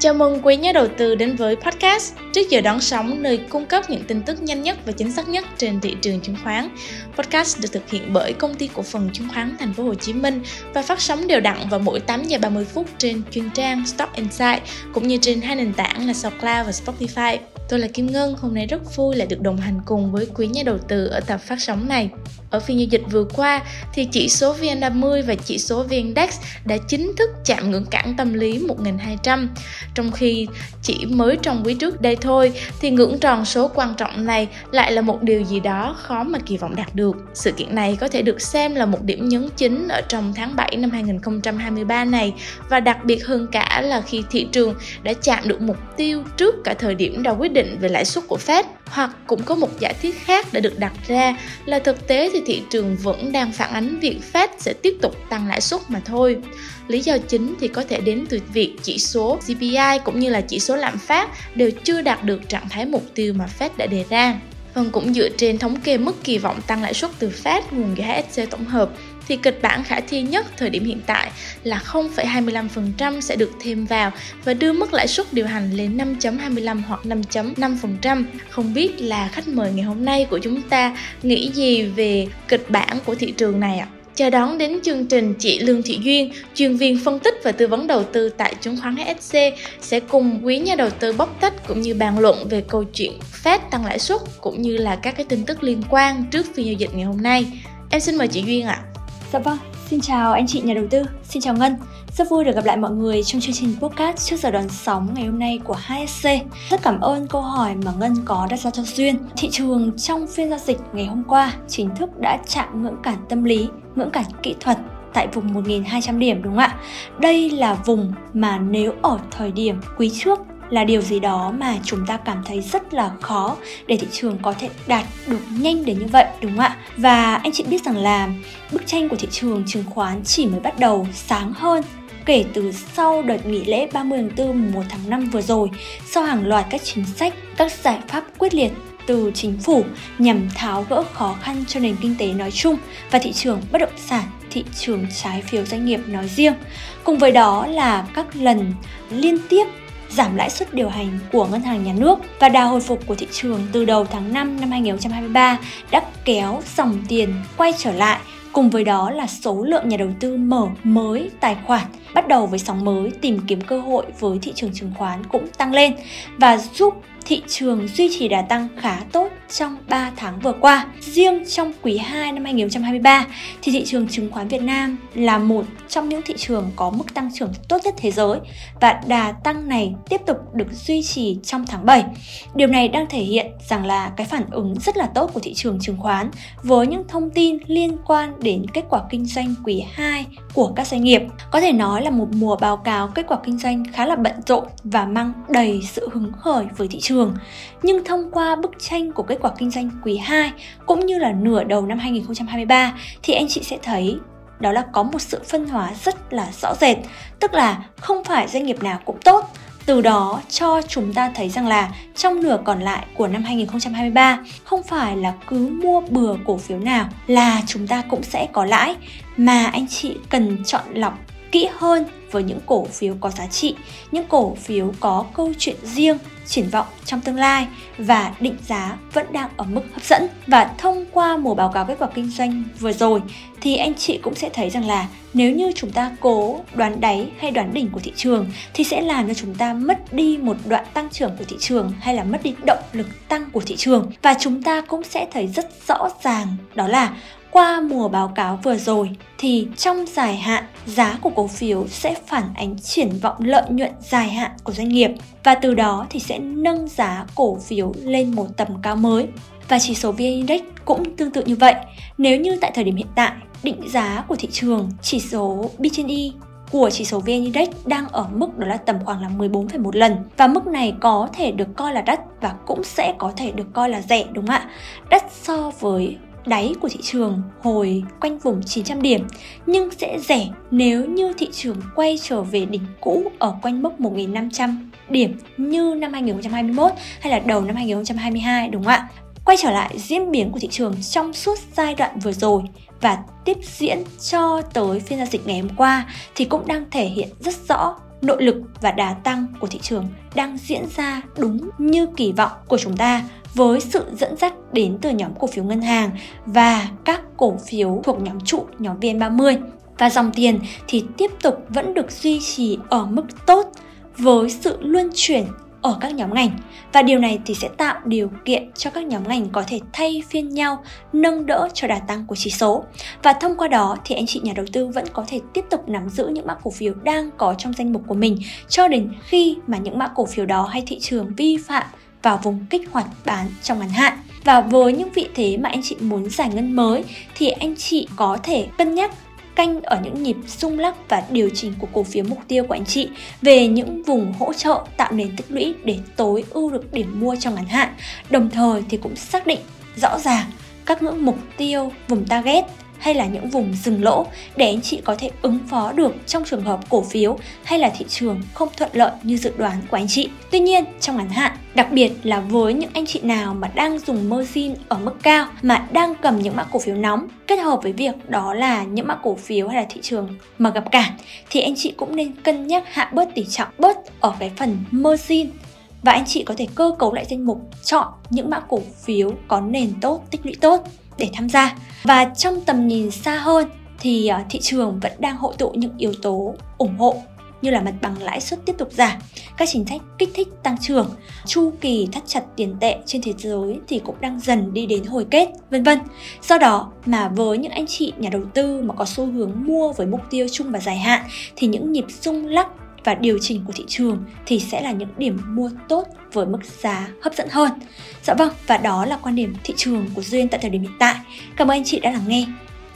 Chào mừng quý nhà đầu tư đến với podcast Trước giờ đón sóng, nơi cung cấp những tin tức nhanh nhất và chính xác nhất trên thị trường chứng khoán. Podcast được thực hiện bởi công ty cổ phần chứng khoán Thành phố Hồ Chí Minh và phát sóng đều đặn vào mỗi 8 giờ 30 phút trên chuyên trang Stock Insight cũng như trên hai nền tảng là SoundCloud và Spotify. Tôi là Kim Ngân, hôm nay rất vui lại được đồng hành cùng với quý nhà đầu tư ở tập phát sóng này. Ở phiên giao dịch vừa qua thì chỉ số VN30 và chỉ số VNDAX đã chính thức chạm ngưỡng cản tâm lý 1200. Trong khi chỉ mới trong quý trước đây thôi thì ngưỡng tròn số quan trọng này lại là một điều gì đó khó mà kỳ vọng đạt được. Sự kiện này có thể được xem là một điểm nhấn chính ở trong tháng 7 năm 2023 này và đặc biệt hơn cả là khi thị trường đã chạm được mục tiêu trước cả thời điểm đã quyết định về lãi suất của Fed, hoặc cũng có một giả thuyết khác đã được đặt ra là thực tế thì thị trường vẫn đang phản ánh việc Fed sẽ tiếp tục tăng lãi suất mà thôi. Lý do chính thì có thể đến từ việc chỉ số CPI cũng như là chỉ số lạm phát đều chưa đạt được trạng thái mục tiêu mà Fed đã đề ra. Vâng, cũng dựa trên thống kê mức kỳ vọng tăng lãi suất từ Fed nguồn GHSC tổng hợp thì kịch bản khả thi nhất thời điểm hiện tại là 0,25% sẽ được thêm vào và đưa mức lãi suất điều hành lên 5.25 hoặc 5.5%. Không biết là khách mời ngày hôm nay của chúng ta nghĩ gì về kịch bản của thị trường này ạ? Chào đón đến chương trình chị Lương Thị Duyên, chuyên viên phân tích và tư vấn đầu tư tại chứng khoán HSC sẽ cùng quý nhà đầu tư bóc tách cũng như bàn luận về câu chuyện Fed tăng lãi suất cũng như là các cái tin tức liên quan trước phiên giao dịch ngày hôm nay. Em xin mời chị Duyên ạ. Dạ vâng, xin chào anh chị nhà đầu tư, xin chào Ngân. Rất vui được gặp lại mọi người trong chương trình podcast trước giờ đón sóng ngày hôm nay của HSC. Rất cảm ơn câu hỏi mà Ngân có đặt ra cho Duyên. Thị trường trong phiên giao dịch ngày hôm qua chính thức đã chạm ngưỡng cản tâm lý, ngưỡng cản kỹ thuật tại vùng 1.200 điểm đúng không ạ? Đây là vùng mà nếu ở thời điểm quý trước là điều gì đó mà chúng ta cảm thấy rất là khó để thị trường có thể đạt được nhanh đến như vậy đúng không ạ? Và anh chị biết rằng là bức tranh của thị trường chứng khoán chỉ mới bắt đầu sáng hơn kể từ sau đợt nghỉ lễ 30 tháng 4 1 tháng 5 vừa rồi, sau hàng loạt các chính sách, các giải pháp quyết liệt từ chính phủ nhằm tháo gỡ khó khăn cho nền kinh tế nói chung và thị trường bất động sản, thị trường trái phiếu doanh nghiệp nói riêng. Cùng với đó là các lần liên tiếp giảm lãi suất điều hành của ngân hàng nhà nước và đà hồi phục của thị trường từ đầu tháng 5 năm 2023 đã kéo dòng tiền quay trở lại, Cùng với đó là số lượng nhà đầu tư mở mới tài khoản, bắt đầu với sóng mới tìm kiếm cơ hội với thị trường chứng khoán cũng tăng lên và giúp thị trường duy trì đà tăng khá tốt trong 3 tháng vừa qua. Riêng trong quý 2 năm 2023 thì thị trường chứng khoán Việt Nam là một trong những thị trường có mức tăng trưởng tốt nhất thế giới và đà tăng này tiếp tục được duy trì trong tháng 7. Điều này đang thể hiện rằng là cái phản ứng rất là tốt của thị trường chứng khoán với những thông tin liên quan đến kết quả kinh doanh quý 2 của các doanh nghiệp. Có thể nói là một mùa báo cáo kết quả kinh doanh khá là bận rộn và mang đầy sự hứng khởi với thị trường. Nhưng thông qua bức tranh của kết quả kinh doanh quý 2 cũng như là nửa đầu năm 2023 thì anh chị sẽ thấy đó là có một sự phân hóa rất là rõ rệt, tức là không phải doanh nghiệp nào cũng tốt, từ đó cho chúng ta thấy rằng là trong nửa còn lại của năm 2023 không phải là cứ mua bừa cổ phiếu nào là chúng ta cũng sẽ có lãi. Mà anh chị cần chọn lọc kỹ hơn với những cổ phiếu có giá trị, những cổ phiếu có câu chuyện riêng, triển vọng trong tương lai và định giá vẫn đang ở mức hấp dẫn. Và thông qua mùa báo cáo kết quả kinh doanh vừa rồi thì anh chị cũng sẽ thấy rằng là nếu như chúng ta cố đoán đáy hay đoán đỉnh của thị trường thì sẽ làm cho chúng ta mất đi một đoạn tăng trưởng của thị trường hay là mất đi động lực tăng của thị trường và chúng ta cũng sẽ thấy rất rõ ràng đó là qua mùa báo cáo vừa rồi thì trong dài hạn giá của cổ phiếu sẽ phản ánh triển vọng lợi nhuận dài hạn của doanh nghiệp và từ đó thì sẽ nâng giá cổ phiếu lên một tầm cao mới. Và chỉ số VN Index cũng tương tự như vậy. Nếu như tại thời điểm hiện tại, định giá của thị trường chỉ số B/E của chỉ số VN Index đang ở mức đó là tầm khoảng là 14,1 lần và mức này có thể được coi là đắt và cũng sẽ có thể được coi là rẻ đúng không ạ? Đắt so với đáy của thị trường hồi quanh vùng 900 điểm, nhưng sẽ rẻ nếu như thị trường quay trở về đỉnh cũ ở quanh mức 1500 điểm như năm 2021 hay là đầu năm 2022 đúng không ạ? Quay trở lại diễn biến của thị trường trong suốt giai đoạn vừa rồi và tiếp diễn cho tới phiên giao dịch ngày hôm qua thì cũng đang thể hiện rất rõ nội lực và đà tăng của thị trường đang diễn ra đúng như kỳ vọng của chúng ta với sự dẫn dắt đến từ nhóm cổ phiếu ngân hàng và các cổ phiếu thuộc nhóm trụ, nhóm VN30 và dòng tiền thì tiếp tục vẫn được duy trì ở mức tốt với sự luân chuyển ở các nhóm ngành. Và điều này thì sẽ tạo điều kiện cho các nhóm ngành có thể thay phiên nhau, nâng đỡ cho đà tăng của chỉ số. Và thông qua đó thì anh chị nhà đầu tư vẫn có thể tiếp tục nắm giữ những mã cổ phiếu đang có trong danh mục của mình, cho đến khi mà những mã cổ phiếu đó hay thị trường vi phạm vào vùng kích hoạt bán trong ngắn hạn và với những vị thế mà anh chị muốn giải ngân mới thì anh chị có thể cân nhắc canh ở những nhịp rung lắc và điều chỉnh của cổ phiếu mục tiêu của anh chị về những vùng hỗ trợ tạo nền tích lũy để tối ưu được điểm mua trong ngắn hạn. Đồng thời thì cũng xác định rõ ràng các ngưỡng mục tiêu, vùng target hay là những vùng dừng lỗ để anh chị có thể ứng phó được trong trường hợp cổ phiếu hay là thị trường không thuận lợi như dự đoán của anh chị. Tuy nhiên, trong ngắn hạn, đặc biệt là với những anh chị nào mà đang dùng margin ở mức cao mà đang cầm những mã cổ phiếu nóng kết hợp với việc đó là những mã cổ phiếu hay là thị trường mà gặp cản thì anh chị cũng nên cân nhắc hạ bớt tỷ trọng bớt ở cái phần margin và anh chị có thể cơ cấu lại danh mục chọn những mã cổ phiếu có nền tốt, tích lũy tốt để tham gia. Và trong tầm nhìn xa hơn thì à, thị trường vẫn đang hội tụ những yếu tố ủng hộ như là mặt bằng lãi suất tiếp tục giảm, các chính sách kích thích tăng trưởng, chu kỳ thắt chặt tiền tệ trên thế giới thì cũng đang dần đi đến hồi kết, vân vân. Do đó mà với những anh chị nhà đầu tư mà có xu hướng mua với mục tiêu chung và dài hạn thì những nhịp rung lắc và điều chỉnh của thị trường thì sẽ là những điểm mua tốt với mức giá hấp dẫn hơn. Dạ vâng, và đó là quan điểm thị trường của Duyên tại thời điểm hiện tại. Cảm ơn anh chị đã lắng nghe.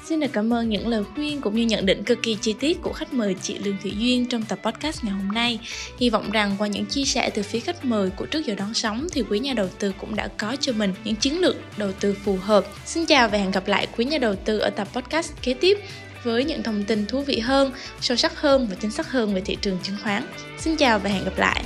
Xin được cảm ơn những lời khuyên cũng như nhận định cực kỳ chi tiết của khách mời chị Lương Thị Duyên trong tập podcast ngày hôm nay. Hy vọng rằng qua những chia sẻ từ phía khách mời của Trước giờ đón sóng thì quý nhà đầu tư cũng đã có cho mình những chiến lược đầu tư phù hợp. Xin chào và hẹn gặp lại quý nhà đầu tư ở tập podcast kế tiếp với những thông tin thú vị hơn, sâu sắc hơn và chính xác hơn về thị trường chứng khoán. Xin chào và hẹn gặp lại.